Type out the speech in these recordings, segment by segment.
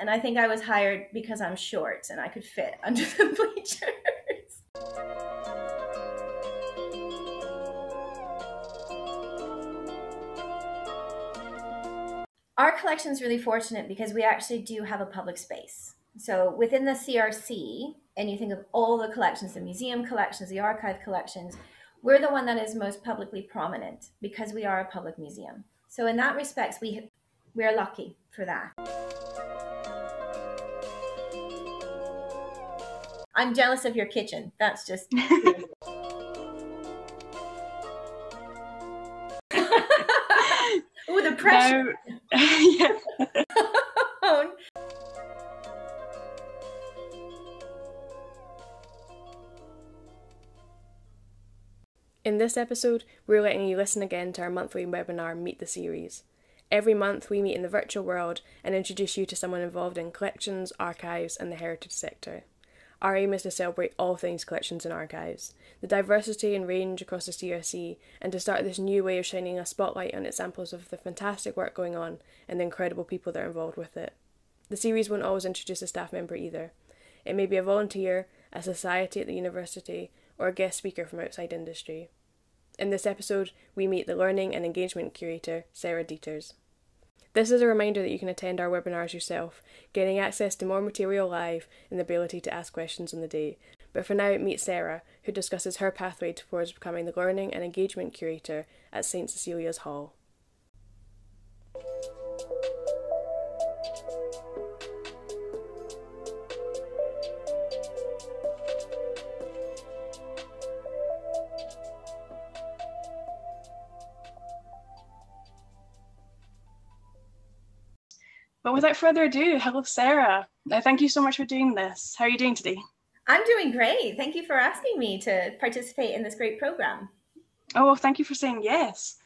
And I think I was hired because I'm short and I could fit under the bleachers. Our collection is really fortunate because we actually do have a public space. So within the CRC, and you think of all the collections, the museum collections, the archive collections, we're the one that is most publicly prominent because we are a public museum. So in that respect, we we're lucky for that. I'm jealous of your kitchen. That's just. oh, the pressure. No. In this episode, we're letting you listen again to our monthly webinar, Meet the Series. Every month, we meet in the virtual world and introduce you to someone involved in collections, archives, and the heritage sector. Our aim is to celebrate all things collections and archives, the diversity and range across the CRC, and to start this new way of shining a spotlight on examples of the fantastic work going on and the incredible people that are involved with it. The series won't always introduce a staff member either. It may be a volunteer, a society at the university, or a guest speaker from outside industry. In this episode, we meet the Learning and Engagement Curator, Sarah Deters. This is a reminder that you can attend our webinars yourself, getting access to more material live and the ability to ask questions on the day. But for now, meet Sarah, who discusses her pathway towards becoming the Learning and Engagement Curator at St Cecilia's Hall. But without further ado, hello, Sarah. Uh, thank you so much for doing this. How are you doing today? I'm doing great. Thank you for asking me to participate in this great program. Oh, well, thank you for saying yes.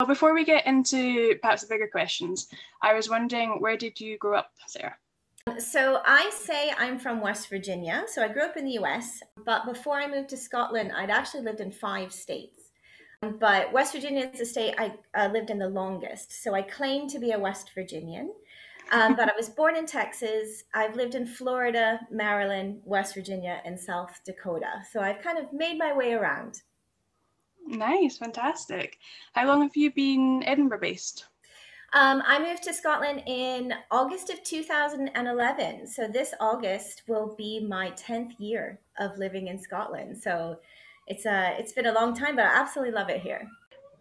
Well, before we get into perhaps the bigger questions, I was wondering where did you grow up, Sarah? So I say I'm from West Virginia. So I grew up in the US, but before I moved to Scotland, I'd actually lived in five states. But West Virginia is the state I uh, lived in the longest. So I claim to be a West Virginian. Um, but I was born in Texas. I've lived in Florida, Maryland, West Virginia, and South Dakota. So I've kind of made my way around. Nice, fantastic. How long have you been Edinburgh based? Um, I moved to Scotland in August of 2011. So this August will be my 10th year of living in Scotland. So it's a, uh, it's been a long time, but I absolutely love it here.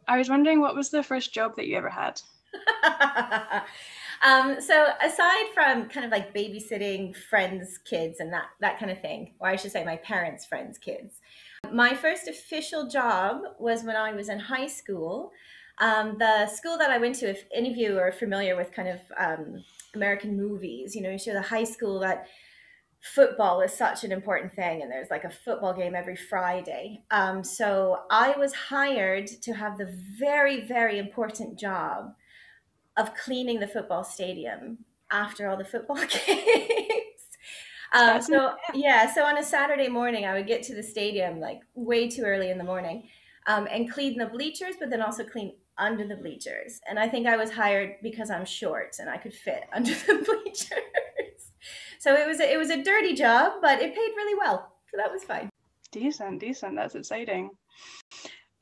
I was wondering what was the first job that you ever had? Um, so aside from kind of like babysitting friends' kids and that that kind of thing, or I should say my parents' friends' kids, my first official job was when I was in high school. Um, the school that I went to, if any of you are familiar with kind of um, American movies, you know, you show the high school that football is such an important thing and there's like a football game every friday um, so i was hired to have the very very important job of cleaning the football stadium after all the football games. Um, so yeah, so on a Saturday morning, I would get to the stadium like way too early in the morning, um, and clean the bleachers, but then also clean under the bleachers. And I think I was hired because I'm short and I could fit under the bleachers. so it was a, it was a dirty job, but it paid really well, so that was fine. Decent, decent. That's exciting.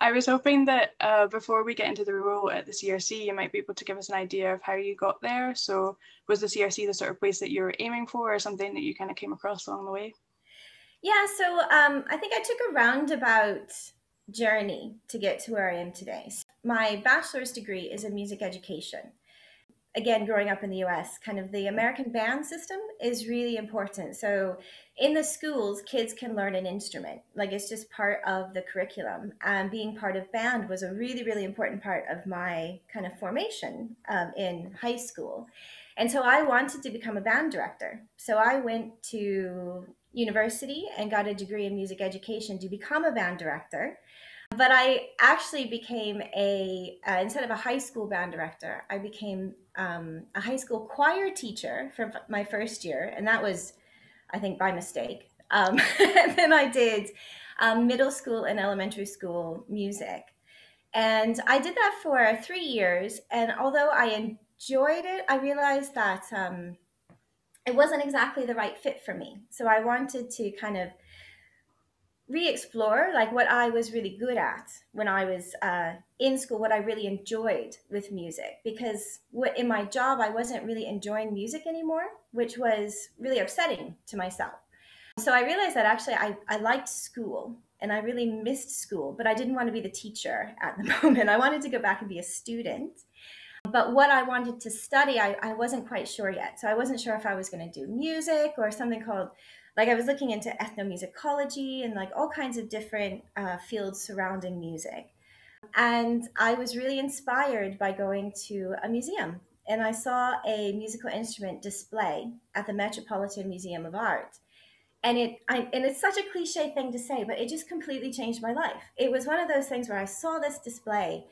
I was hoping that uh, before we get into the role at the CRC, you might be able to give us an idea of how you got there. So, was the CRC the sort of place that you were aiming for, or something that you kind of came across along the way? Yeah, so um, I think I took a roundabout journey to get to where I am today. So my bachelor's degree is in music education again, growing up in the US, kind of the American band system is really important. So in the schools, kids can learn an instrument. Like it's just part of the curriculum. And being part of band was a really, really important part of my kind of formation um, in high school. And so I wanted to become a band director. So I went to university and got a degree in music education to become a band director. But I actually became a, uh, instead of a high school band director, I became um, a high school choir teacher for my first year. And that was, I think, by mistake. Um, then I did um, middle school and elementary school music. And I did that for three years. And although I enjoyed it, I realized that um, it wasn't exactly the right fit for me. So I wanted to kind of re-explore like what I was really good at when I was uh, in school, what I really enjoyed with music, because what in my job I wasn't really enjoying music anymore, which was really upsetting to myself. So I realized that actually I, I liked school and I really missed school, but I didn't want to be the teacher at the moment. I wanted to go back and be a student. But what I wanted to study, I, I wasn't quite sure yet. So I wasn't sure if I was going to do music or something called, like, I was looking into ethnomusicology and like all kinds of different uh, fields surrounding music. And I was really inspired by going to a museum. And I saw a musical instrument display at the Metropolitan Museum of Art and it I, and it's such a cliche thing to say but it just completely changed my life it was one of those things where i saw this display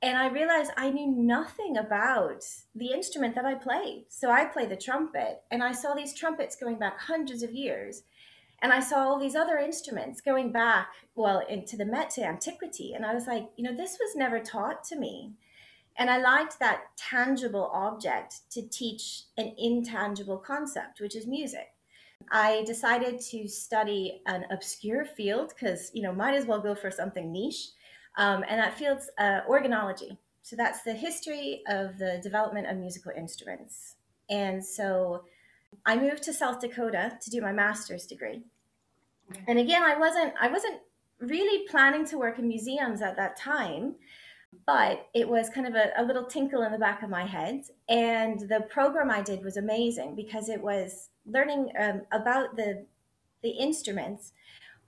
and I realized I knew nothing about the instrument that I played. So I play the trumpet, and I saw these trumpets going back hundreds of years. And I saw all these other instruments going back, well, into the Met to antiquity. And I was like, you know, this was never taught to me. And I liked that tangible object to teach an intangible concept, which is music. I decided to study an obscure field because, you know, might as well go for something niche um, and that field's uh, organology. So that's the history of the development of musical instruments. And so I moved to South Dakota to do my master's degree. And again, I wasn't I wasn't really planning to work in museums at that time, but it was kind of a, a little tinkle in the back of my head. And the program I did was amazing because it was learning um, about the the instruments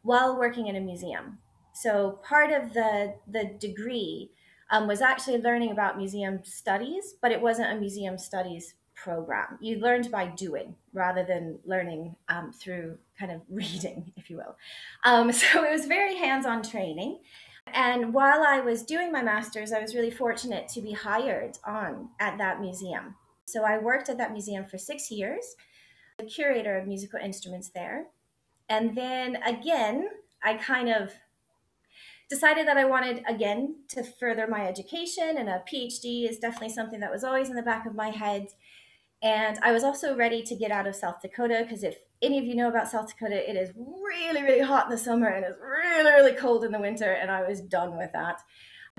while working in a museum. So part of the the degree um, was actually learning about museum studies, but it wasn't a museum studies program. You learned by doing rather than learning um, through kind of reading, if you will. Um, so it was very hands-on training. And while I was doing my master's, I was really fortunate to be hired on at that museum. So I worked at that museum for six years, the curator of musical instruments there. And then again, I kind of decided that I wanted again to further my education, and a PhD is definitely something that was always in the back of my head. And I was also ready to get out of South Dakota because if any of you know about South Dakota, it is really, really hot in the summer and it's really, really cold in the winter, and I was done with that.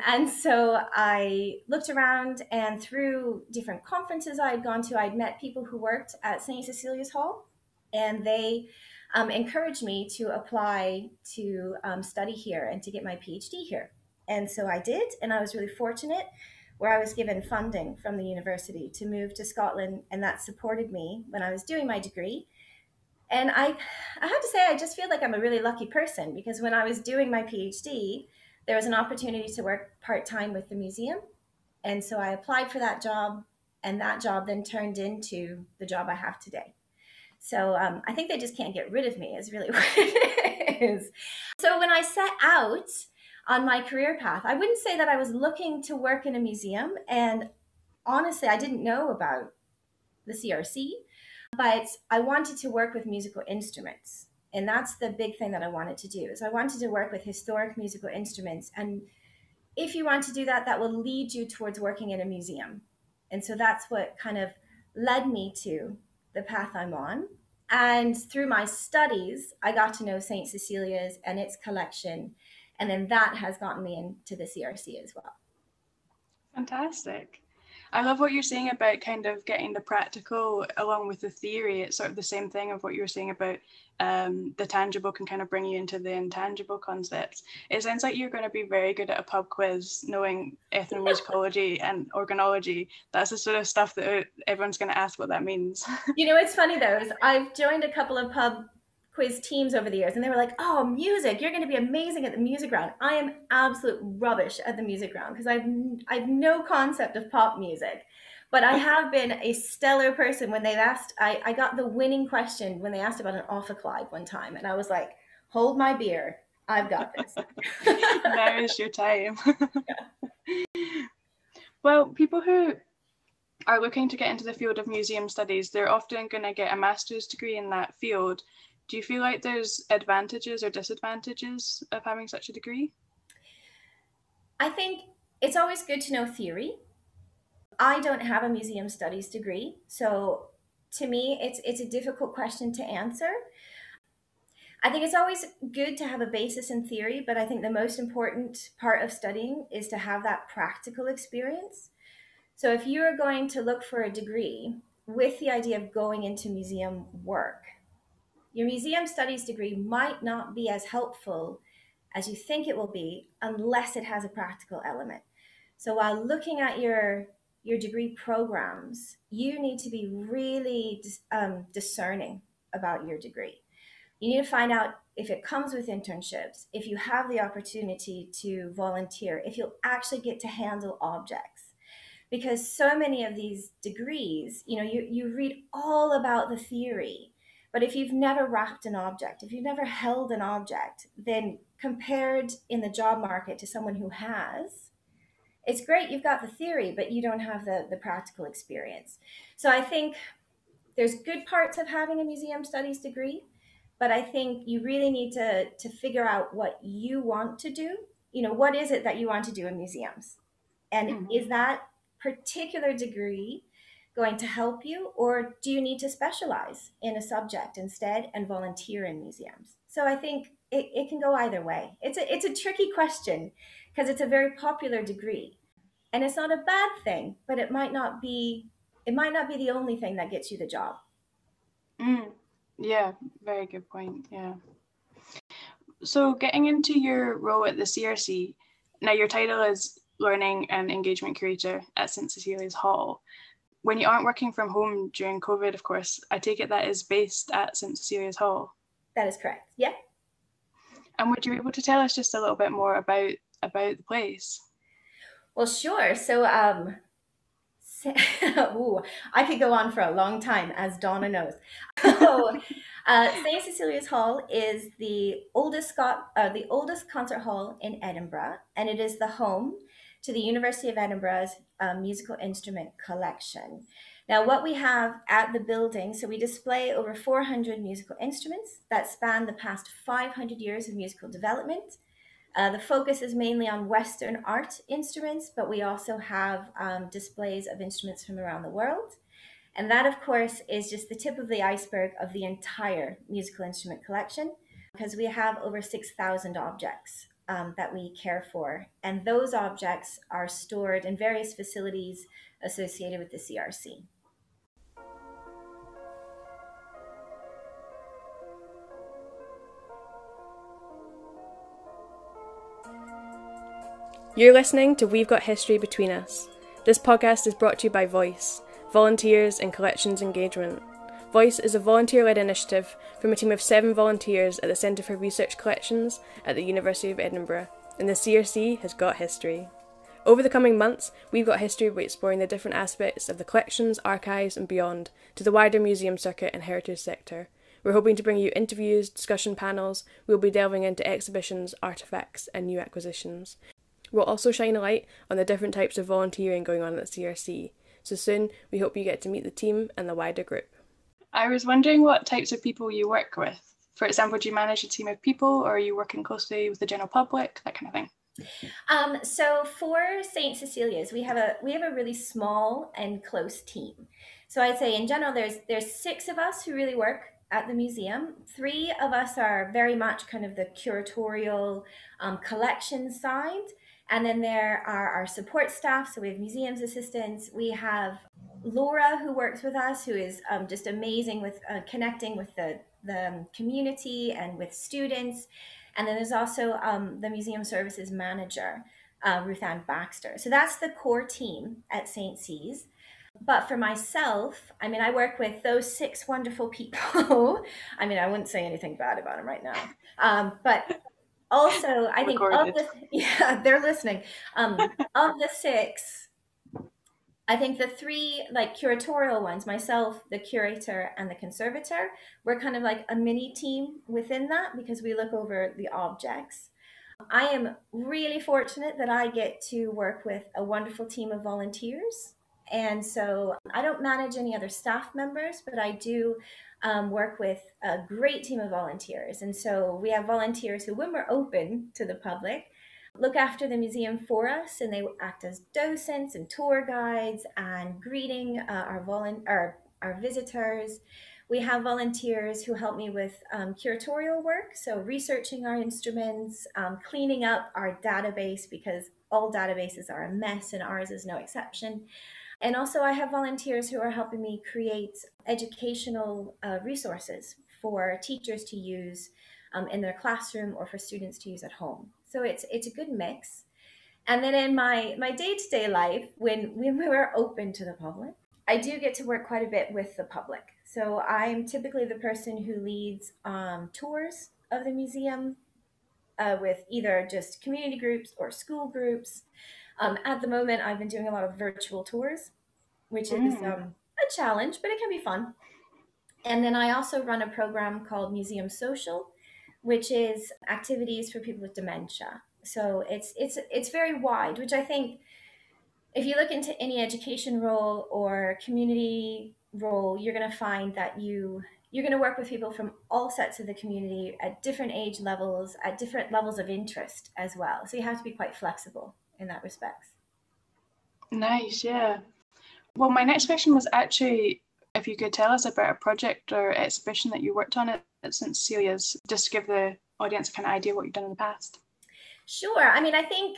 And so I looked around, and through different conferences I had gone to, I'd met people who worked at St. Cecilia's Hall, and they um, encouraged me to apply to um, study here and to get my PhD here. And so I did, and I was really fortunate where I was given funding from the university to move to Scotland, and that supported me when I was doing my degree. And I, I have to say, I just feel like I'm a really lucky person because when I was doing my PhD, there was an opportunity to work part time with the museum. And so I applied for that job, and that job then turned into the job I have today. So um, I think they just can't get rid of me, is really what it is. So when I set out on my career path, I wouldn't say that I was looking to work in a museum. And honestly, I didn't know about the CRC, but I wanted to work with musical instruments. And that's the big thing that I wanted to do is I wanted to work with historic musical instruments. And if you want to do that, that will lead you towards working in a museum. And so that's what kind of led me to the path I'm on. And through my studies, I got to know St. Cecilia's and its collection. And then that has gotten me into the CRC as well. Fantastic. I love what you're saying about kind of getting the practical along with the theory. It's sort of the same thing of what you were saying about um, the tangible can kind of bring you into the intangible concepts. It sounds like you're going to be very good at a pub quiz, knowing ethnomusicology and organology. That's the sort of stuff that everyone's going to ask what that means. you know, it's funny though. Is I've joined a couple of pub quiz teams over the years and they were like oh music you're going to be amazing at the music round. I am absolute rubbish at the music round because i've i've no concept of pop music. But i have been a stellar person. When they've asked i, I got the winning question when they asked about an ophicleide one time and i was like hold my beer i've got this. Now is your time. Well people who are looking to get into the field of museum studies they're often going to get a master's degree in that field do you feel like there's advantages or disadvantages of having such a degree? I think it's always good to know theory. I don't have a museum studies degree, so to me, it's it's a difficult question to answer. I think it's always good to have a basis in theory, but I think the most important part of studying is to have that practical experience. So if you're going to look for a degree with the idea of going into museum work, your museum studies degree might not be as helpful as you think it will be unless it has a practical element. So while looking at your your degree programs, you need to be really um, discerning about your degree. You need to find out if it comes with internships, if you have the opportunity to volunteer, if you'll actually get to handle objects. Because so many of these degrees, you know, you, you read all about the theory, but if you've never wrapped an object, if you've never held an object, then compared in the job market to someone who has, it's great you've got the theory, but you don't have the, the practical experience. So I think there's good parts of having a museum studies degree, but I think you really need to, to figure out what you want to do. You know, what is it that you want to do in museums? And mm-hmm. is that particular degree going to help you, or do you need to specialize in a subject instead and volunteer in museums? So I think it, it can go either way. It's a, it's a tricky question because it's a very popular degree. And it's not a bad thing, but it might not be it might not be the only thing that gets you the job. Mm, yeah, very good point. Yeah. So getting into your role at the CRC, now your title is Learning and Engagement Curator at St Cecilia's Hall. When you aren't working from home during COVID, of course, I take it that is based at St Cecilia's Hall. That is correct. Yeah. And would you be able to tell us just a little bit more about about the place? Well, sure. So, um, ooh, I could go on for a long time, as Donna knows. so, uh, St. Cecilia's Hall is the oldest Scot- uh, the oldest concert hall in Edinburgh, and it is the home to the University of Edinburgh's musical instrument collection. Now, what we have at the building, so we display over 400 musical instruments that span the past 500 years of musical development. Uh, the focus is mainly on Western art instruments, but we also have um, displays of instruments from around the world. And that, of course, is just the tip of the iceberg of the entire musical instrument collection, because we have over 6,000 objects um, that we care for. And those objects are stored in various facilities associated with the CRC. You're listening to We've Got History Between Us. This podcast is brought to you by Voice, Volunteers and Collections Engagement. Voice is a volunteer led initiative from a team of seven volunteers at the Centre for Research Collections at the University of Edinburgh, and the CRC has got history. Over the coming months, We've Got History be exploring the different aspects of the collections, archives, and beyond to the wider museum circuit and heritage sector. We're hoping to bring you interviews, discussion panels, we'll be delving into exhibitions, artefacts, and new acquisitions. We'll also shine a light on the different types of volunteering going on at the CRC. So soon, we hope you get to meet the team and the wider group. I was wondering what types of people you work with. For example, do you manage a team of people or are you working closely with the general public, that kind of thing? Um, so for St. Cecilia's, we have a we have a really small and close team. So I'd say in general, there's there's six of us who really work at the museum. Three of us are very much kind of the curatorial um, collection side, and then there are our support staff. So we have museums assistants. We have Laura, who works with us, who is um, just amazing with uh, connecting with the, the um, community and with students. And then there's also um, the museum services manager, uh, Ruthanne Baxter. So that's the core team at St. C's. But for myself, I mean, I work with those six wonderful people. I mean, I wouldn't say anything bad about them right now. Um, but also i think of the yeah they're listening um of the six i think the three like curatorial ones myself the curator and the conservator we're kind of like a mini team within that because we look over the objects i am really fortunate that i get to work with a wonderful team of volunteers and so i don't manage any other staff members but i do um, work with a great team of volunteers. And so we have volunteers who, when we're open to the public, look after the museum for us and they act as docents and tour guides and greeting uh, our, volu- our our visitors. We have volunteers who help me with um, curatorial work, so researching our instruments, um, cleaning up our database because all databases are a mess and ours is no exception. And also, I have volunteers who are helping me create educational uh, resources for teachers to use um, in their classroom or for students to use at home. So it's it's a good mix. And then in my my day to day life, when when we're open to the public, I do get to work quite a bit with the public. So I'm typically the person who leads um, tours of the museum uh, with either just community groups or school groups. Um, at the moment, I've been doing a lot of virtual tours, which mm. is um, a challenge, but it can be fun. And then I also run a program called Museum Social, which is activities for people with dementia. So it's it's it's very wide, which I think if you look into any education role or community role, you're going to find that you you're going to work with people from all sets of the community at different age levels, at different levels of interest as well. So you have to be quite flexible in that respect. Nice, yeah. Well, my next question was actually if you could tell us about a project or exhibition that you worked on at, at St. Cecilia's, just to give the audience a kind of idea what you've done in the past. Sure. I mean, I think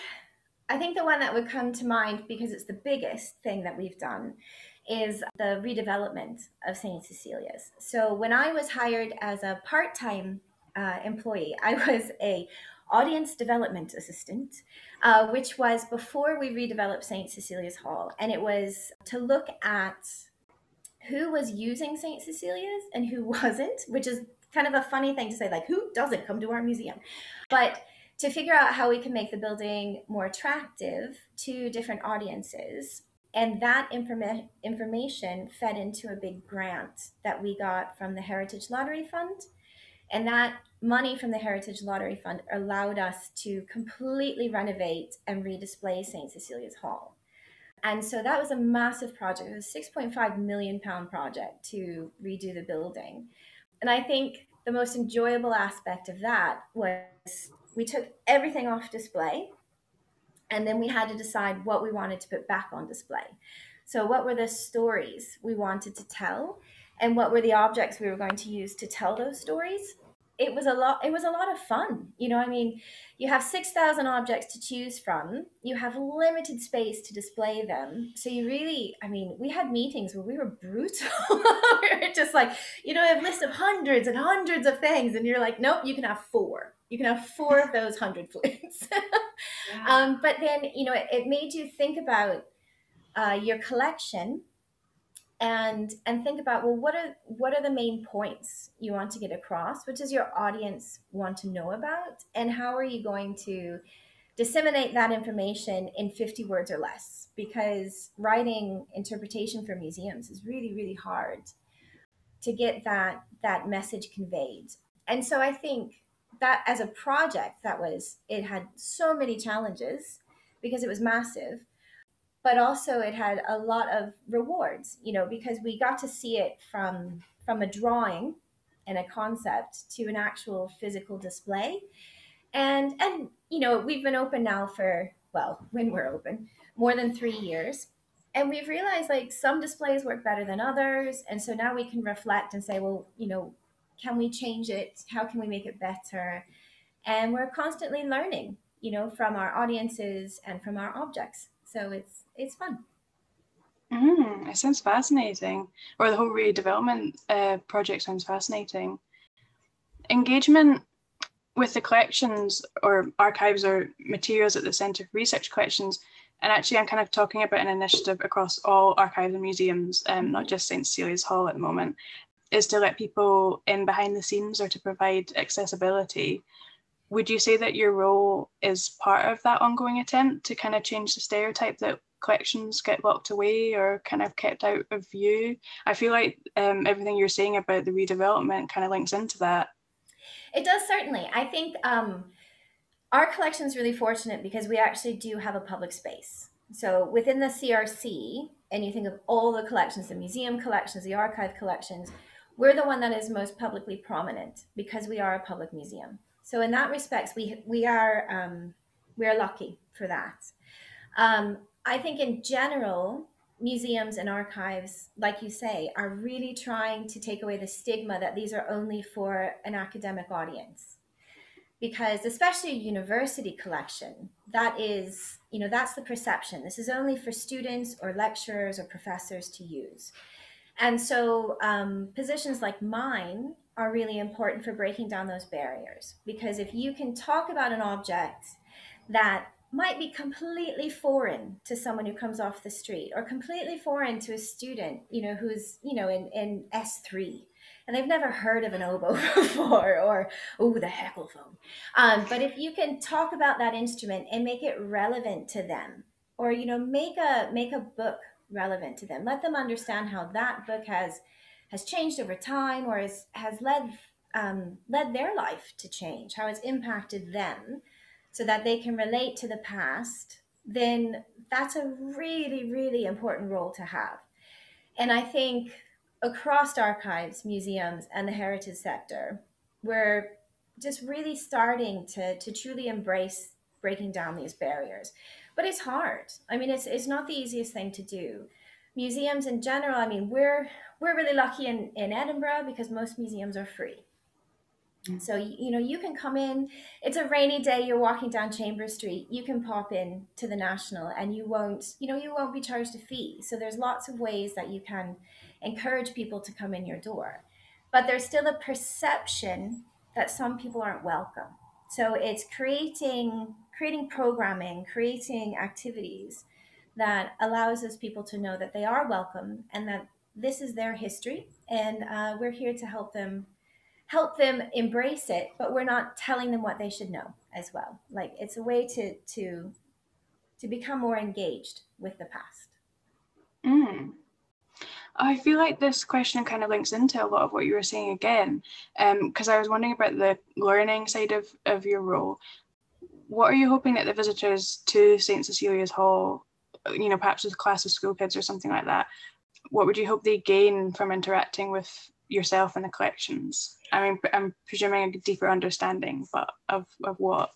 I think the one that would come to mind because it's the biggest thing that we've done is the redevelopment of St. Cecilia's. So when I was hired as a part-time uh, employee, I was a audience development assistant, uh, which was before we redeveloped St. Cecilia's Hall, and it was to look at who was using St. Cecilia's and who wasn't, which is kind of a funny thing to say, like who doesn't come to our museum, but to figure out how we can make the building more attractive to different audiences and that informa- information fed into a big grant that we got from the Heritage Lottery Fund. And that money from the Heritage Lottery Fund allowed us to completely renovate and redisplay St. Cecilia's Hall. And so that was a massive project. It was a 6.5 million pound project to redo the building. And I think the most enjoyable aspect of that was we took everything off display and then we had to decide what we wanted to put back on display. So, what were the stories we wanted to tell, and what were the objects we were going to use to tell those stories? It was a lot. It was a lot of fun. You know, I mean, you have six thousand objects to choose from. You have limited space to display them. So you really, I mean, we had meetings where we were brutal. we were just like, you know, I have a list of hundreds and hundreds of things, and you're like, nope, you can have four you can have four of those hundred flutes. yeah. um, but then, you know, it, it made you think about uh, your collection and and think about well what are what are the main points you want to get across? What does your audience want to know about? And how are you going to disseminate that information in 50 words or less? Because writing interpretation for museums is really really hard to get that that message conveyed. And so i think that as a project that was it had so many challenges because it was massive but also it had a lot of rewards you know because we got to see it from from a drawing and a concept to an actual physical display and and you know we've been open now for well when we're open more than three years and we've realized like some displays work better than others and so now we can reflect and say well you know can we change it? How can we make it better? And we're constantly learning, you know, from our audiences and from our objects. So it's it's fun. Mm, it sounds fascinating. Or the whole redevelopment uh, project sounds fascinating. Engagement with the collections or archives or materials at the Centre for Research Collections, and actually I'm kind of talking about an initiative across all archives and museums, um, not just St Cecilia's Hall at the moment, is to let people in behind the scenes or to provide accessibility. Would you say that your role is part of that ongoing attempt to kind of change the stereotype that collections get locked away or kind of kept out of view? I feel like um, everything you're saying about the redevelopment kind of links into that. It does certainly. I think um, our collection is really fortunate because we actually do have a public space. So within the CRC, and you think of all the collections, the museum collections, the archive collections, we're the one that is most publicly prominent because we are a public museum. So in that respect, we we are um, we are lucky for that. Um, I think in general, museums and archives, like you say, are really trying to take away the stigma that these are only for an academic audience. Because especially a university collection, that is, you know, that's the perception. This is only for students or lecturers or professors to use. And so um, positions like mine are really important for breaking down those barriers. Because if you can talk about an object that might be completely foreign to someone who comes off the street or completely foreign to a student, you know, who's, you know, in, in S3 and they've never heard of an oboe before or, oh, the heckelphone. Um, but if you can talk about that instrument and make it relevant to them or, you know, make a, make a book relevant to them, let them understand how that book has, has changed over time or has, has led, um, led their life to change, how it's impacted them so that they can relate to the past, then that's a really, really important role to have. And I think across archives, museums, and the heritage sector, we're just really starting to, to truly embrace breaking down these barriers. But it's hard. I mean, it's, it's not the easiest thing to do. Museums in general, I mean, we're, we're really lucky in, in Edinburgh because most museums are free. Mm. So you know you can come in. It's a rainy day. You're walking down Chambers Street. You can pop in to the National, and you won't. You know you won't be charged a fee. So there's lots of ways that you can encourage people to come in your door, but there's still a perception that some people aren't welcome. So it's creating creating programming, creating activities that allows those people to know that they are welcome and that this is their history, and uh, we're here to help them help them embrace it, but we're not telling them what they should know as well. Like it's a way to to to become more engaged with the past. Mm. I feel like this question kind of links into a lot of what you were saying again, because um, I was wondering about the learning side of, of your role. What are you hoping that the visitors to St. Cecilia's Hall, you know, perhaps with class of school kids or something like that, what would you hope they gain from interacting with yourself and the collections? I mean, I'm presuming a deeper understanding, but of, of what?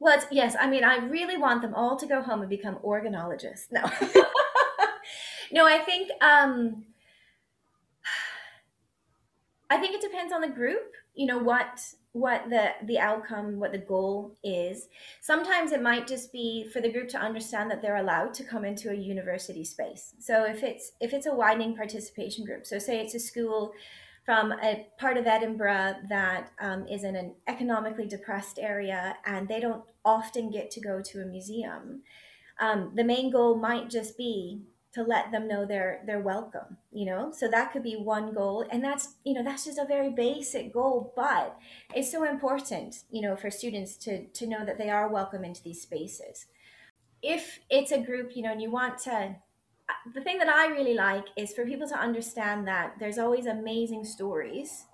Well, yes. I mean, I really want them all to go home and become organologists. No, no. I think um, I think it depends on the group. You know what what the the outcome, what the goal is. Sometimes it might just be for the group to understand that they're allowed to come into a university space. So if it's if it's a widening participation group, so say it's a school from a part of Edinburgh that um, is in an economically depressed area and they don't often get to go to a museum. Um, the main goal might just be to let them know they're they're welcome you know so that could be one goal and that's you know that's just a very basic goal but it's so important you know for students to to know that they are welcome into these spaces if it's a group you know and you want to the thing that I really like is for people to understand that there's always amazing stories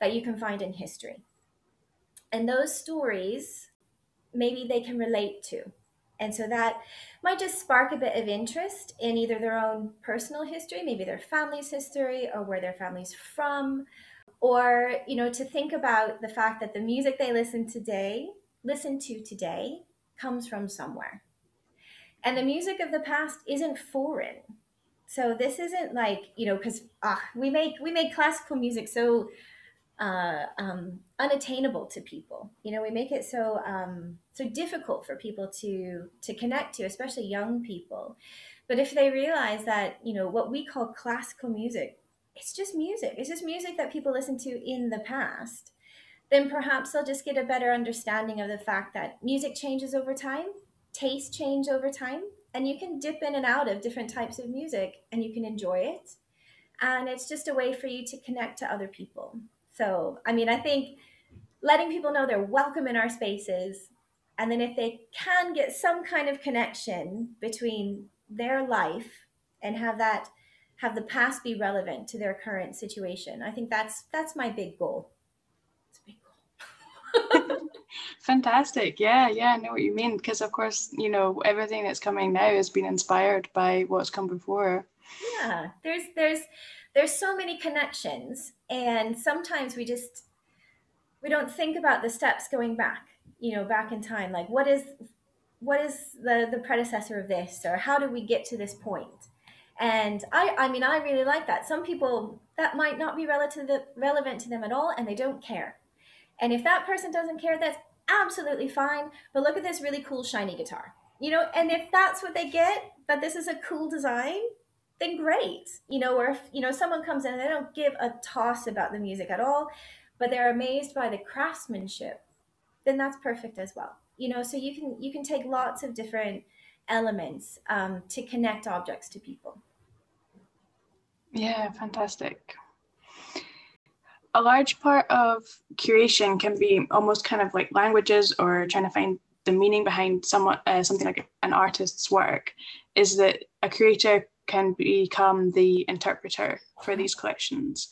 that you can find in history. And those stories, maybe they can relate to. And so that might just spark a bit of interest in either their own personal history, maybe their family's history, or where their family's from, or you know, to think about the fact that the music they listen today, listen to today, comes from somewhere. And the music of the past isn't foreign. So this isn't like you know because uh, we make we make classical music so uh, um, unattainable to people. You know we make it so um, so difficult for people to to connect to especially young people. But if they realize that you know what we call classical music it's just music. It's just music that people listen to in the past then perhaps they'll just get a better understanding of the fact that music changes over time taste change over time and you can dip in and out of different types of music and you can enjoy it. And it's just a way for you to connect to other people so i mean i think letting people know they're welcome in our spaces and then if they can get some kind of connection between their life and have that have the past be relevant to their current situation i think that's that's my big goal it's a big goal Fantastic. Yeah, yeah, I know what you mean. Because, of course, you know, everything that's coming now has been inspired by what's come before. Yeah, there's, there's, there's so many connections. And sometimes we just, we don't think about the steps going back, you know, back in time. Like, what is, what is the, the predecessor of this? Or how do we get to this point? And I, I mean, I really like that. Some people that might not be relative, relevant to them at all, and they don't care. And if that person doesn't care, that's absolutely fine. But look at this really cool shiny guitar, you know. And if that's what they get, that this is a cool design, then great, you know. Or if you know someone comes in and they don't give a toss about the music at all, but they're amazed by the craftsmanship, then that's perfect as well. You know, so you can you can take lots of different elements um, to connect objects to people. Yeah, fantastic. A large part of curation can be almost kind of like languages or trying to find the meaning behind somewhat uh, something like an artist's work. Is that a curator can become the interpreter for these collections.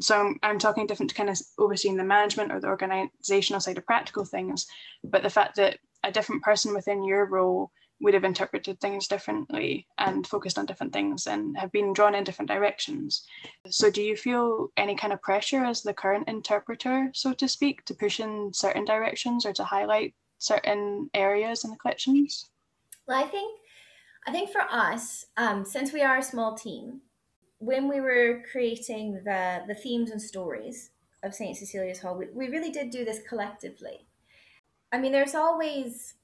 So I'm, I'm talking different to kind of overseeing the management or the organizational side of practical things, but the fact that a different person within your role would have interpreted things differently and focused on different things and have been drawn in different directions. So, do you feel any kind of pressure as the current interpreter, so to speak, to push in certain directions or to highlight certain areas in the collections? Well, I think, I think for us, um, since we are a small team, when we were creating the the themes and stories of St. Cecilia's Hall, we, we really did do this collectively. I mean, there's always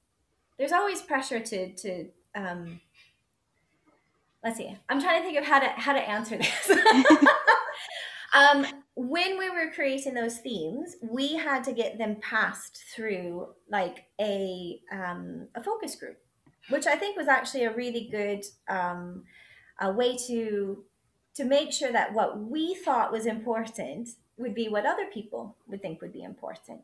there's always pressure to to um, let's see. I'm trying to think of how to how to answer this. um, when we were creating those themes, we had to get them passed through like a um, a focus group, which I think was actually a really good um, a way to to make sure that what we thought was important would be what other people would think would be important.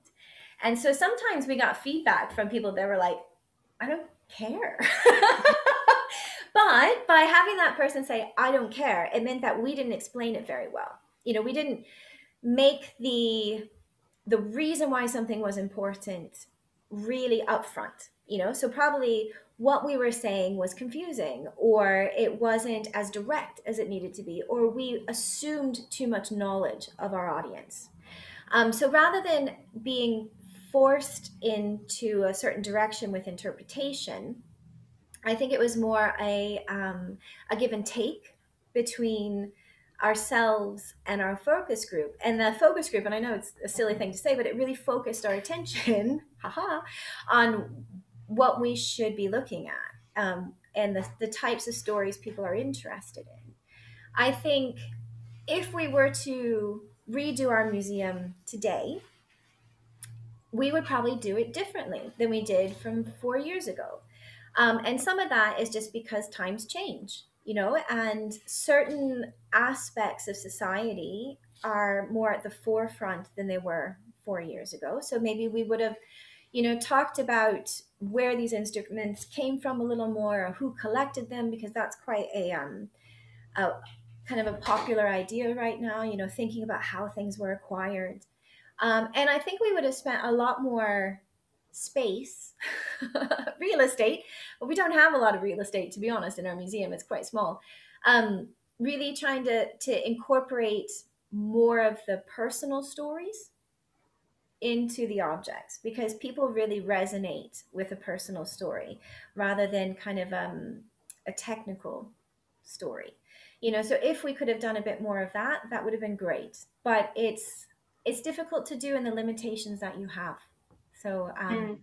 And so sometimes we got feedback from people that were like, I don't care. but by having that person say, I don't care, it meant that we didn't explain it very well. You know, we didn't make the the reason why something was important really upfront you know so probably what we were saying was confusing or it wasn't as direct as it needed to be or we assumed too much knowledge of our audience um, so rather than being forced into a certain direction with interpretation, I think it was more a um, a give and take between ourselves and our focus group. And the focus group, and I know it's a silly thing to say, but it really focused our attention, haha, on what we should be looking at um, and the, the types of stories people are interested in. I think if we were to redo our museum today, we would probably do it differently than we did from four years ago. Um, and some of that is just because times change, you know, and certain aspects of society are more at the forefront than they were four years ago. So maybe we would have, you know, talked about where these instruments came from a little more, or who collected them, because that's quite a, um, a kind of a popular idea right now, you know, thinking about how things were acquired. Um, and I think we would have spent a lot more space, real estate, but we don't have a lot of real estate, to be honest, in our museum. It's quite small. Um, really trying to, to incorporate more of the personal stories into the objects because people really resonate with a personal story rather than kind of um, a technical story you know so if we could have done a bit more of that that would have been great but it's it's difficult to do in the limitations that you have. So, um, mm.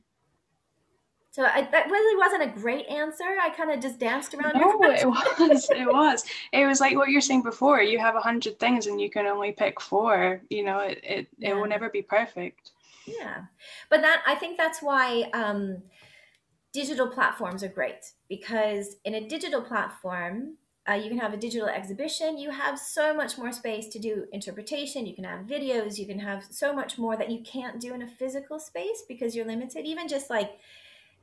So I, that really wasn't a great answer. I kind of just danced around. No, it was. It was. It was like what you're saying before. You have a hundred things and you can only pick four. You know, it it, yeah. it will never be perfect. Yeah, but that I think that's why um, digital platforms are great because in a digital platform uh, you can have a digital exhibition. You have so much more space to do interpretation. You can have videos. You can have so much more that you can't do in a physical space because you're limited. Even just like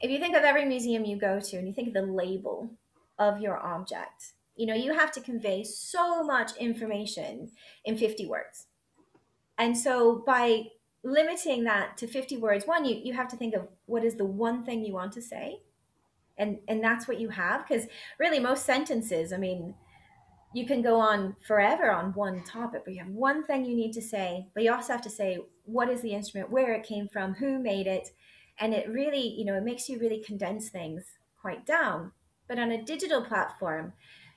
if you think of every museum you go to and you think of the label of your object, you know, you have to convey so much information in 50 words. And so by limiting that to 50 words, one, you, you have to think of what is the one thing you want to say and and that's what you have because really most sentences i mean you can go on forever on one topic but you have one thing you need to say but you also have to say what is the instrument where it came from who made it and it really you know it makes you really condense things quite down. But on a digital platform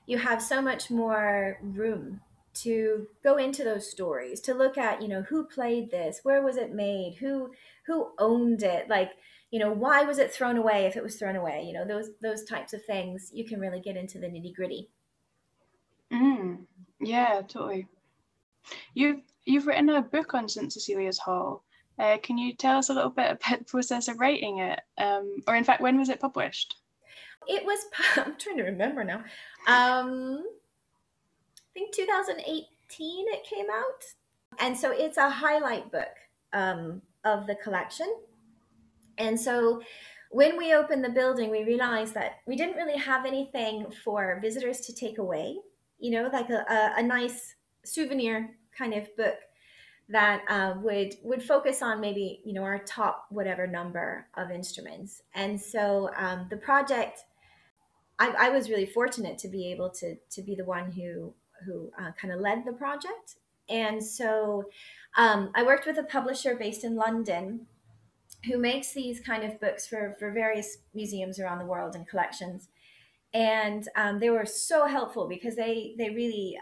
you have so much more room to go into those stories to look at you know who played this where was it made who who owned it like you know why was it thrown away if it was thrown away you know those those types of things you can really get into the nitty gritty mm, yeah totally. You've you've written a book on st cecilia's hall uh, can you tell us a little bit about the process of writing it um, or in fact when was it published it was i'm trying to remember now um, I think 2018 it came out. And so it's a highlight book um, of the collection. And so when we opened the building, we realized that we didn't really have anything for visitors to take away, you know, like a, a, a nice souvenir kind of book that uh, would would focus on maybe you know our top whatever number of instruments and so um, the project I, I, was really fortunate to be able to to be the one who who uh, kind of led the project. And so um, I worked with a publisher based in London who makes these kind of books for, for various museums around the world and collections. And um, they were so helpful because they, they really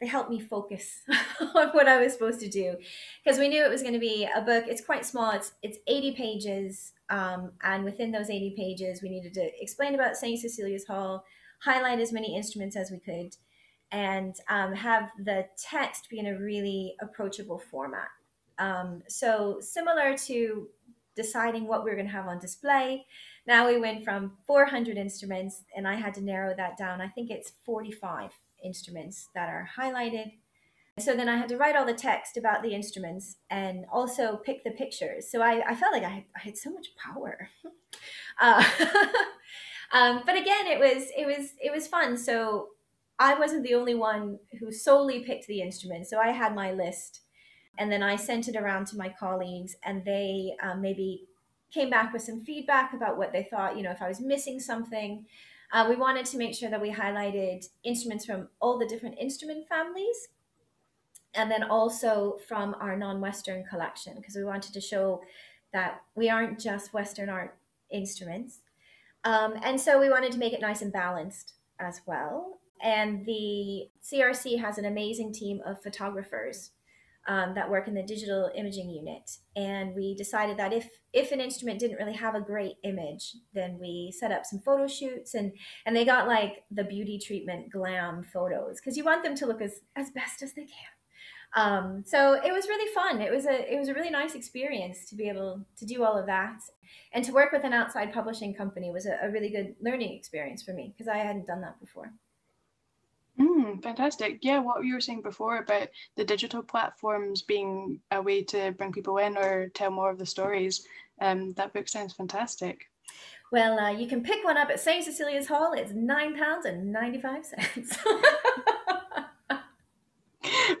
they helped me focus on what I was supposed to do because we knew it was going to be a book. It's quite small. It's it's 80 pages, um, and within those 80 pages, we needed to explain about St. Cecilia's Hall, highlight as many instruments as we could, and um, have the text be in a really approachable format. Um, so, similar to deciding what we were going to have on display, now we went from 400 instruments, and I had to narrow that down. I think it's 45 instruments that are highlighted. So then I had to write all the text about the instruments and also pick the pictures. So I, I felt like I had, I had so much power. uh, um, but again, it was it was it was fun. So I wasn't the only one who solely picked the instrument. So I had my list and then I sent it around to my colleagues and they um, maybe came back with some feedback about what they thought, you know, if I was missing something. Uh, we wanted to make sure that we highlighted instruments from all the different instrument families and then also from our non-Western collection because we wanted to show that we aren't just Western art instruments. Um, and so we wanted to make it nice and balanced as well. And the CRC has an amazing team of photographers um, that work in the digital imaging unit. And we decided that if if an instrument didn't really have a great image, then we set up some photo shoots and and they got like the beauty treatment glam photos because you want them to look as as best as they can. Um, so it was really fun. It was a it was a really nice experience to be able to do all of that, and to work with an outside publishing company was a, a really good learning experience for me because I hadn't done that before. Fantastic. Yeah, what you were saying before about the digital platforms being a way to bring people in or tell more of the stories, um, that book sounds fantastic. Well, uh, you can pick one up at St. Cecilia's Hall. It's nine pounds and 95 cents.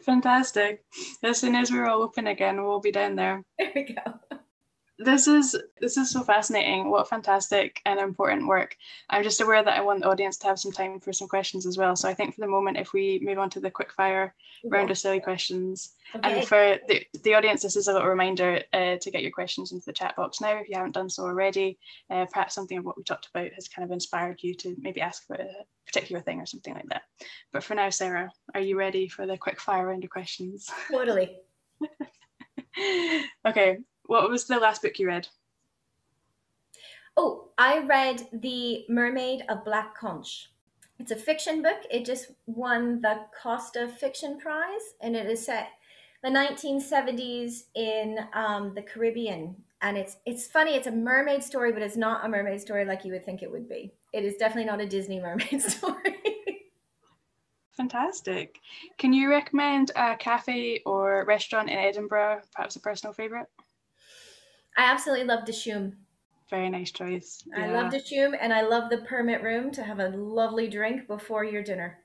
fantastic. As soon as we're all open again, we'll be down there. There we go this is this is so fascinating what fantastic and important work. I'm just aware that i want the audience to have some time for some questions as well. So i think for the moment if we move on to the quick fire round of silly questions. Okay. and for the, the audience this is a little reminder uh, to get your questions into the chat box now if you haven't done so already. Uh, perhaps something of what we talked about has kind of inspired you to maybe ask for a particular thing or something like that. But for now sarah are you ready for the quick fire round of questions? Totally. Okay what was the last book you read? Oh, I read The Mermaid of Black Conch. It's a fiction book. It just won the Costa Fiction Prize, and it is set the 1970s in um, the Caribbean. And it's it's funny. It's a mermaid story, but it's not a mermaid story like you would think it would be. It is definitely not a Disney mermaid story. Fantastic. Can you recommend a cafe or restaurant in Edinburgh, perhaps a personal favorite? I absolutely love Dishoom. Very nice choice. Yeah. I love Dishoom and I love the permit room to have a lovely drink before your dinner.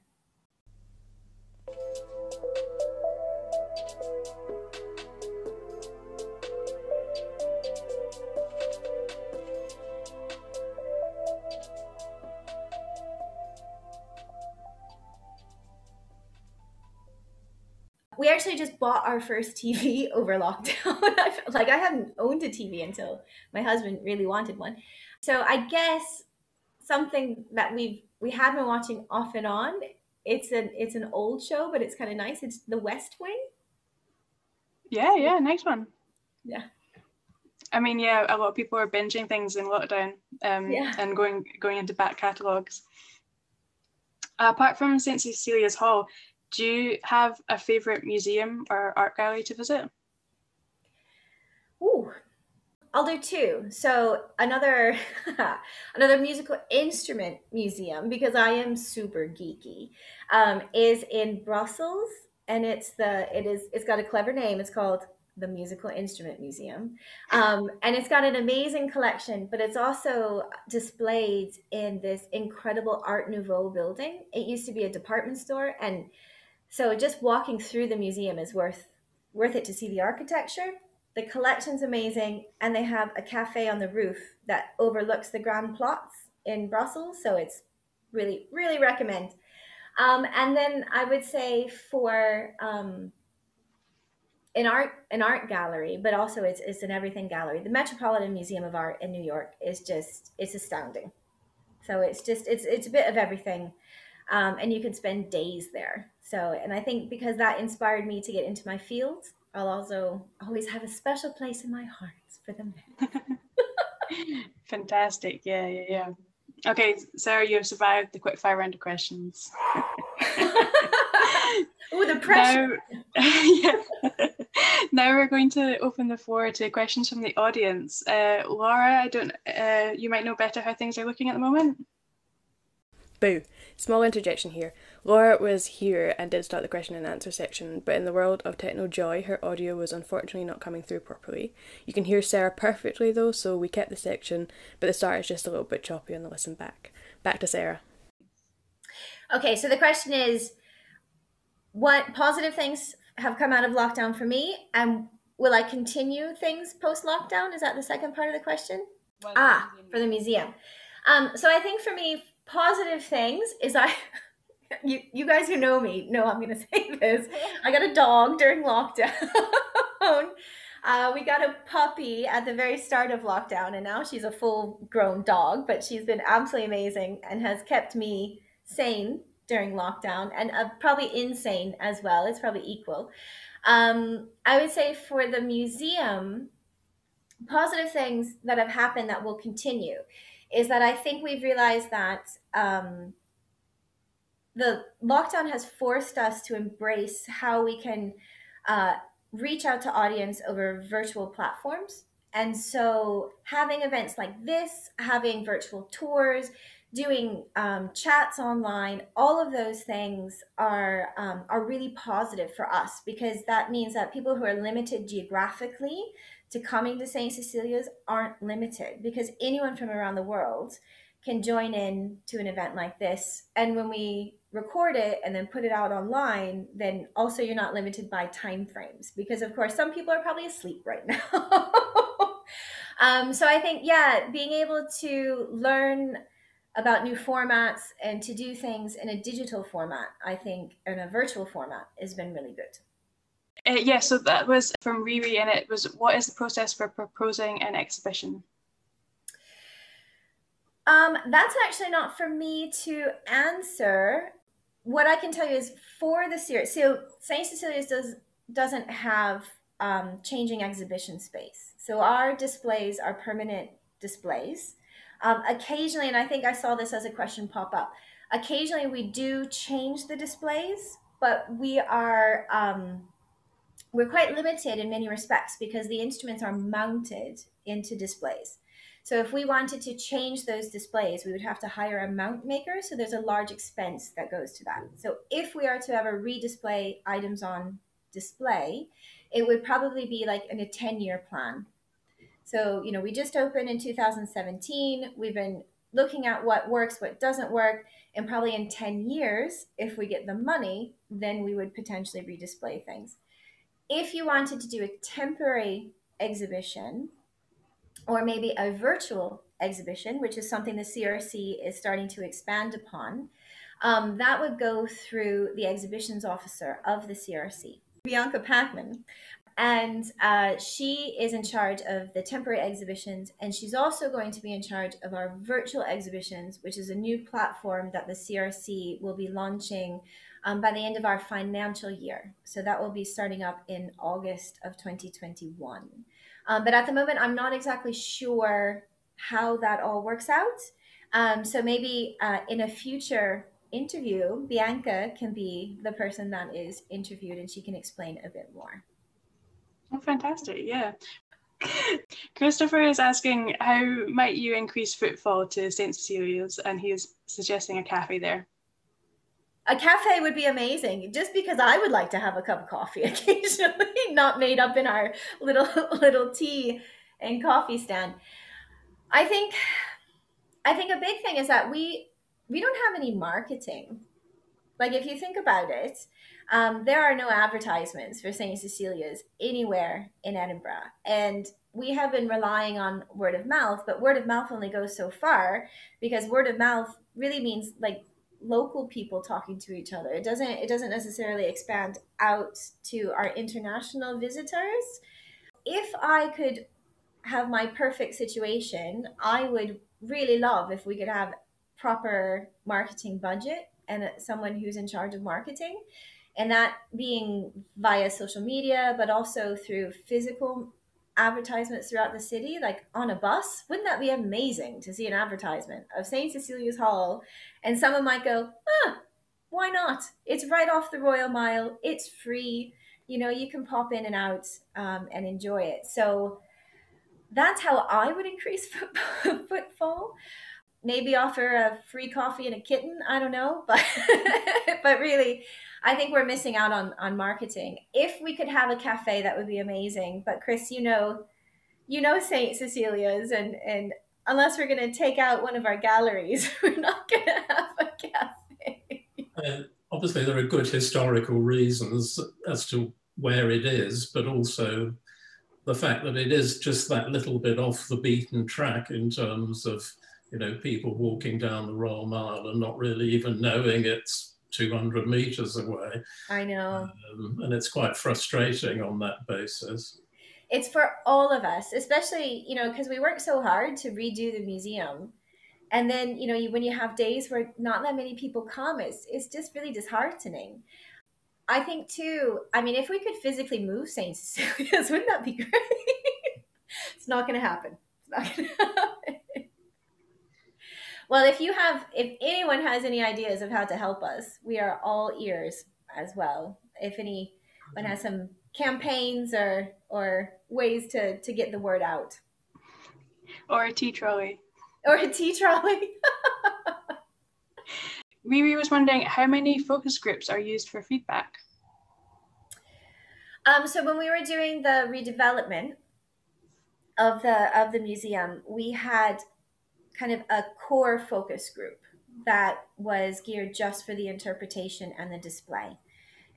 Actually just bought our first TV over lockdown. like I hadn't owned a TV until my husband really wanted one. So I guess something that we've we have been watching off and on. It's an it's an old show, but it's kind of nice. It's The West Wing. Yeah, yeah, nice one. Yeah. I mean, yeah, a lot of people are binging things in lockdown um, Yeah. and going going into back catalogues. apart from St Cecilia's Hall, do you have a favourite museum or art gallery to visit? Ooh, I'll do two. So another another musical instrument museum because I am super geeky um, is in Brussels, and it's the it is it's got a clever name. It's called the Musical Instrument Museum, um, and it's got an amazing collection. But it's also displayed in this incredible Art Nouveau building. It used to be a department store, and so just walking through the museum is worth worth it to see the architecture the collection's amazing, and they have a cafe on the roof that overlooks the Grand Place in Brussels. So it's really, really recommend. Um, and then I would say for um, an art an art gallery, but also it's, it's an everything gallery. The Metropolitan Museum of Art in New York is just it's astounding. So it's just it's it's a bit of everything. Um, and you can spend days there. So, and I think because that inspired me to get into my field, I'll also always have a special place in my heart for them. Fantastic. Yeah, yeah, yeah. Okay, Sarah, you have survived the quick fire round of questions. oh, the pressure. Now, yeah. now we're going to open the floor to questions from the audience. Uh, Laura, I don't. Uh, you might know better how things are looking at the moment. Boo. Small interjection here. Laura was here and did start the question and answer section, but in the world of Techno Joy, her audio was unfortunately not coming through properly. You can hear Sarah perfectly though, so we kept the section, but the start is just a little bit choppy on the listen back. Back to Sarah. Okay, so the question is what positive things have come out of lockdown for me, and will I continue things post lockdown? Is that the second part of the question? Well, ah, for the museum. Um, so I think for me, positive things is I. You, you guys who know me know I'm going to say this. I got a dog during lockdown. Uh, we got a puppy at the very start of lockdown, and now she's a full grown dog, but she's been absolutely amazing and has kept me sane during lockdown and uh, probably insane as well. It's probably equal. Um, I would say for the museum, positive things that have happened that will continue is that I think we've realized that um, the lockdown has forced us to embrace how we can uh, reach out to audience over virtual platforms. And so, having events like this, having virtual tours, doing um, chats online, all of those things are um, are really positive for us because that means that people who are limited geographically to coming to St. Cecilia's aren't limited because anyone from around the world can join in to an event like this. And when we record it and then put it out online, then also you're not limited by time frames because, of course, some people are probably asleep right now. um, so I think, yeah, being able to learn about new formats and to do things in a digital format, I think, in a virtual format, has been really good. Uh, yeah, so that was from Riri, and it was what is the process for proposing an exhibition? Um, that's actually not for me to answer. What I can tell you is for the CRC, so St. Cecilia's does doesn't have um, changing exhibition space. So our displays are permanent displays. Um, occasionally, and I think I saw this as a question pop up. Occasionally, we do change the displays, but we are um, we're quite limited in many respects because the instruments are mounted into displays. So if we wanted to change those displays, we would have to hire a mount maker. So there's a large expense that goes to that. So if we are to ever redisplay items on display, it would probably be like in a 10 year plan. So, you know, we just opened in 2017. We've been looking at what works, what doesn't work. And probably in 10 years, if we get the money, then we would potentially redisplay things. If you wanted to do a temporary exhibition, or maybe a virtual exhibition, which is something the CRC is starting to expand upon, um, that would go through the exhibitions officer of the CRC, Bianca Packman. And uh, she is in charge of the temporary exhibitions, and she's also going to be in charge of our virtual exhibitions, which is a new platform that the CRC will be launching um, by the end of our financial year. So that will be starting up in August of 2021. Um, but at the moment, I'm not exactly sure how that all works out. Um, so maybe uh, in a future interview, Bianca can be the person that is interviewed and she can explain a bit more. Oh, fantastic. Yeah. Christopher is asking how might you increase footfall to St. Cecilia's, and he is suggesting a cafe there. A cafe would be amazing, just because I would like to have a cup of coffee occasionally, not made up in our little little tea and coffee stand. I think, I think a big thing is that we we don't have any marketing. Like if you think about it, um, there are no advertisements for St. Cecilia's anywhere in Edinburgh. And we have been relying on word of mouth, but word of mouth only goes so far because word of mouth really means like local people talking to each other. It doesn't it doesn't necessarily expand out to our international visitors. If I could have my perfect situation, I would really love if we could have proper marketing budget and someone who's in charge of marketing and that being via social media, but also through physical advertisements throughout the city, like on a bus. Wouldn't that be amazing to see an advertisement of St. Cecilia's Hall? And someone might go, ah, why not? It's right off the Royal Mile, it's free. You know, you can pop in and out um, and enjoy it. So that's how I would increase footfall maybe offer a free coffee and a kitten i don't know but but really i think we're missing out on on marketing. If we could have a cafe that would be amazing. But chris you know you know saint cecilia's and and unless we're going to take out one of our galleries we're not going to have a cafe. Obviously there are good historical reasons as to where it is but also the fact that it is just that little bit off the beaten track in terms of you know, people walking down the Royal Mile and not really even knowing it's 200 meters away. I know. Um, and it's quite frustrating on that basis. It's for all of us, especially, you know, because we work so hard to redo the museum. And then, you know, you, when you have days where not that many people come, it's, it's just really disheartening. I think, too, I mean, if we could physically move St. Cecilia's, wouldn't that be great? it's not going to happen. It's not going to happen. Well, if you have, if anyone has any ideas of how to help us, we are all ears as well. If anyone has some campaigns or or ways to to get the word out, or a tea trolley, or a tea trolley. Riri was wondering how many focus groups are used for feedback. Um, so when we were doing the redevelopment of the of the museum, we had kind of a core focus group that was geared just for the interpretation and the display.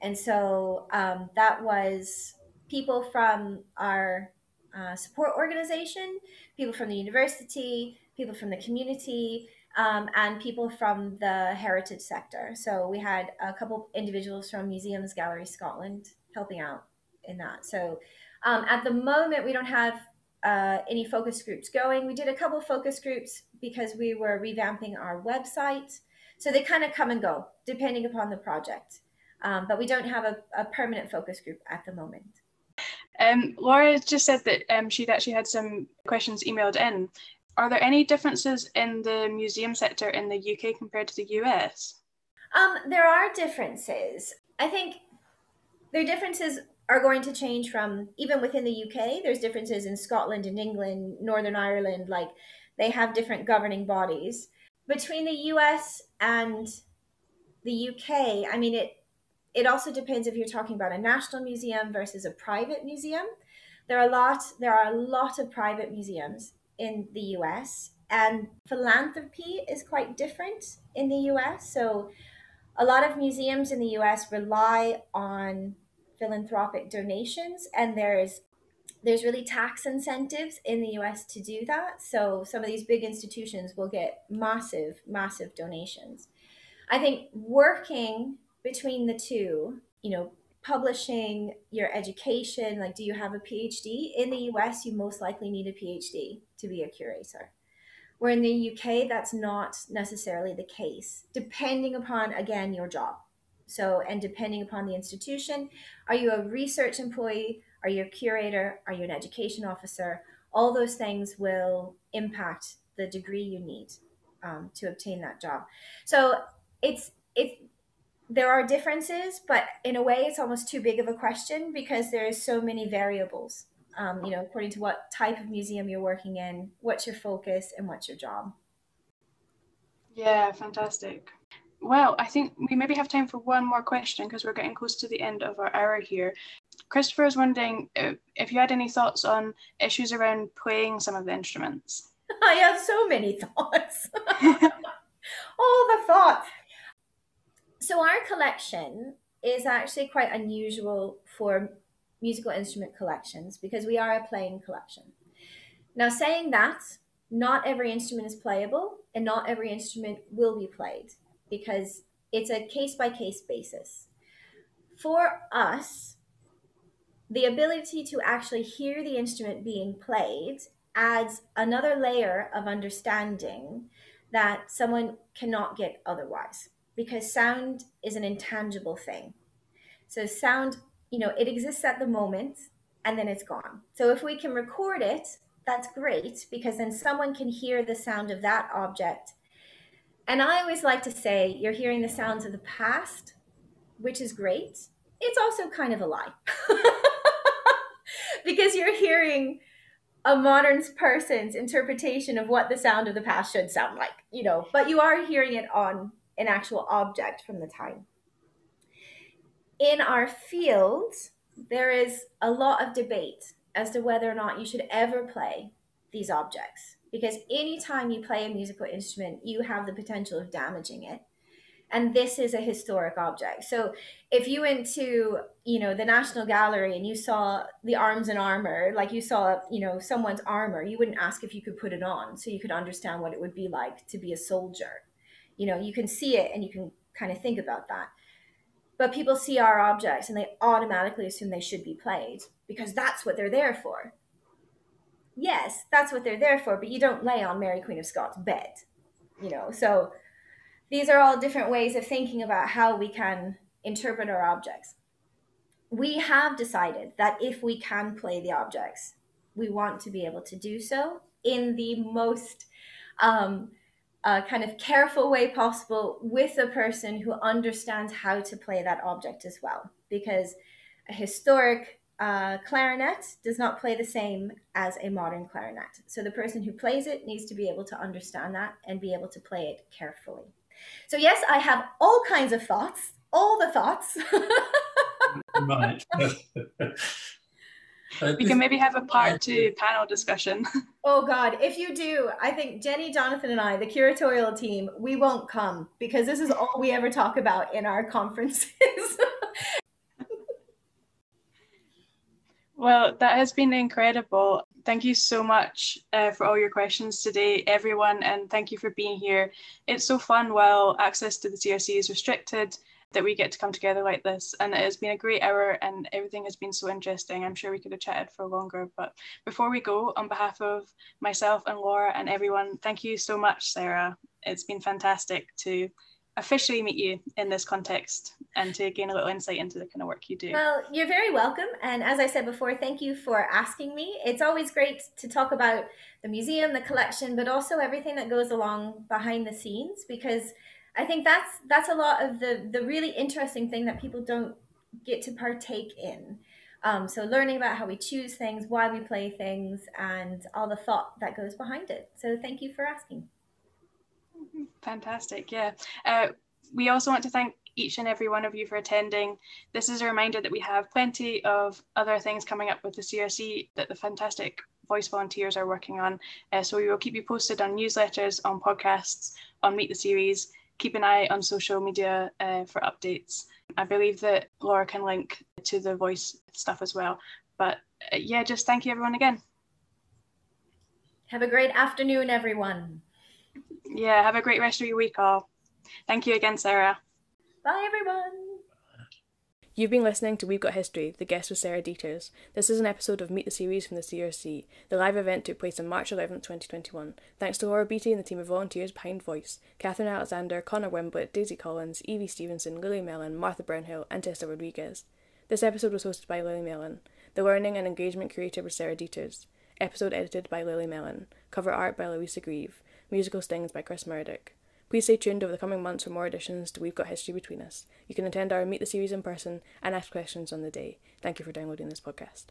And so um, that was people from our uh, support organization, people from the university, people from the community, um, and people from the heritage sector. So we had a couple individuals from Museums Gallery Scotland helping out in that. So um, at the moment, we don't have uh, any focus groups going. We did a couple focus groups because we were revamping our website. So they kind of come and go depending upon the project. Um, but we don't have a, a, permanent focus group at the moment. Um, Laura just said that um, she'd actually had some questions emailed in. Are there any differences in the museum sector in the UK compared to the US? Um, there are differences. I think there are differences are going to change from even within the UK. There's differences in Scotland and England, Northern Ireland, like they have different governing bodies. Between the US and the UK, I mean it it also depends if you're talking about a national museum versus a private museum. There are a lot there are a lot of private museums in the US and philanthropy is quite different in the US. So a lot of museums in the US rely on philanthropic donations and there's there's really tax incentives in the US to do that. So some of these big institutions will get massive, massive donations. I think working between the two, you know, publishing, your education, like do you have a PhD? In the US, you most likely need a PhD to be a curator. Where in the UK, that's not necessarily the case, depending upon, again, your job. So, and depending upon the institution, are you a research employee? Are you a curator? Are you an education officer? All those things will impact the degree you need um, to obtain that job. So it's it's there are differences, but in a way, it's almost too big of a question because there's so many variables. Um, you know, according to what type of museum you're working in, what's your focus, and what's your job. Yeah, fantastic. Well, I think we maybe have time for one more question because we're getting close to the end of our hour here. Christopher is wondering if, if you had any thoughts on issues around playing some of the instruments. I have so many thoughts. All the thoughts. So, our collection is actually quite unusual for musical instrument collections because we are a playing collection. Now, saying that, not every instrument is playable and not every instrument will be played because it's a case by case basis. For us, the ability to actually hear the instrument being played adds another layer of understanding that someone cannot get otherwise because sound is an intangible thing. So sound, you know, it exists at the moment and then it's gone. So if we can record it, that's great because then someone can hear the sound of that object. And I always like to say you're hearing the sounds of the past, which is great. It's also kind of a lie. because you're hearing a modern person's interpretation of what the sound of the past should sound like, you know, but you are hearing it on an actual object from the time. In our field, there is a lot of debate as to whether or not you should ever play these objects because anytime you play a musical instrument, you have the potential of damaging it. And this is a historic object. So if you went to you know the national gallery and you saw the arms and armor like you saw you know someone's armor you wouldn't ask if you could put it on so you could understand what it would be like to be a soldier. You know you can see it and you can kind of think about that. But people see our objects and they automatically assume they should be played because that's what they're there for yes that's what they're there for but you don't lay on mary queen of scots bed you know so these are all different ways of thinking about how we can interpret our objects. We have decided that if we can play the objects, we want to be able to do so in the most um, uh, kind of careful way possible with a person who understands how to play that object as well. Because a historic uh, clarinet does not play the same as a modern clarinet. So the person who plays it needs to be able to understand that and be able to play it carefully. So, yes, I have all kinds of thoughts, all the thoughts. right. we can maybe have a part two panel discussion. Oh God, if you do, I think Jenny, Jonathan, and I, the curatorial team, we won't come because this is all we ever talk about in our conferences. Well, that has been incredible. Thank you so much uh, for all your questions today, everyone, and thank you for being here. It's so fun while access to the CRC is restricted that we get to come together like this. And it has been a great hour and everything has been so interesting. I'm sure we could have chatted for longer. But before we go, on behalf of myself and Laura and everyone, thank you so much, Sarah. It's been fantastic to officially meet you in this context and to gain a little insight into the kind of work you do. Well, you're very welcome. And as I said before, thank you for asking me. It's always great to talk about the museum, the collection, but also everything that goes along behind the scenes because I think that's that's a lot of the the really interesting thing that people don't get to partake in. Um, so learning about how we choose things, why we play things, and all the thought that goes behind it. So thank you for asking. Fantastic. Yeah. Uh, we also want to thank each and every one of you for attending. This is a reminder that we have plenty of other things coming up with the CRC that the fantastic voice volunteers are working on. Uh, so we will keep you posted on newsletters, on podcasts, on Meet the CRC. Keep an eye on social media uh, for updates. I believe that Laura can link to the voice stuff as well. But uh, yeah, just thank you everyone again. Have a great afternoon, everyone. Yeah, have a great rest of your week all. Thank you again, Sarah. Bye, everyone. You've been listening to We've Got History, the guest was Sarah Deters. This is an episode of Meet the CRC from the CRC. The live event took place on March 11, 2021. Thanks to Laura Beatty and the team of volunteers behind Voice Catherine Alexander, Connor Wimblett, Daisy Collins, Evie Stevenson, Lily Mellon, Martha Brownhill, and Tessa Rodriguez. This episode was hosted by Lily Mellon. The learning and engagement curator was Sarah Deters. Episode edited by Lily Mellon. Cover art by Louisa Grieve. Musical stings by Chris Murdoch. Please stay tuned over the coming months for more additions to We've Got History Between Us. You can attend our Meet the CRC in person and ask questions on the day. Thank you for downloading this podcast.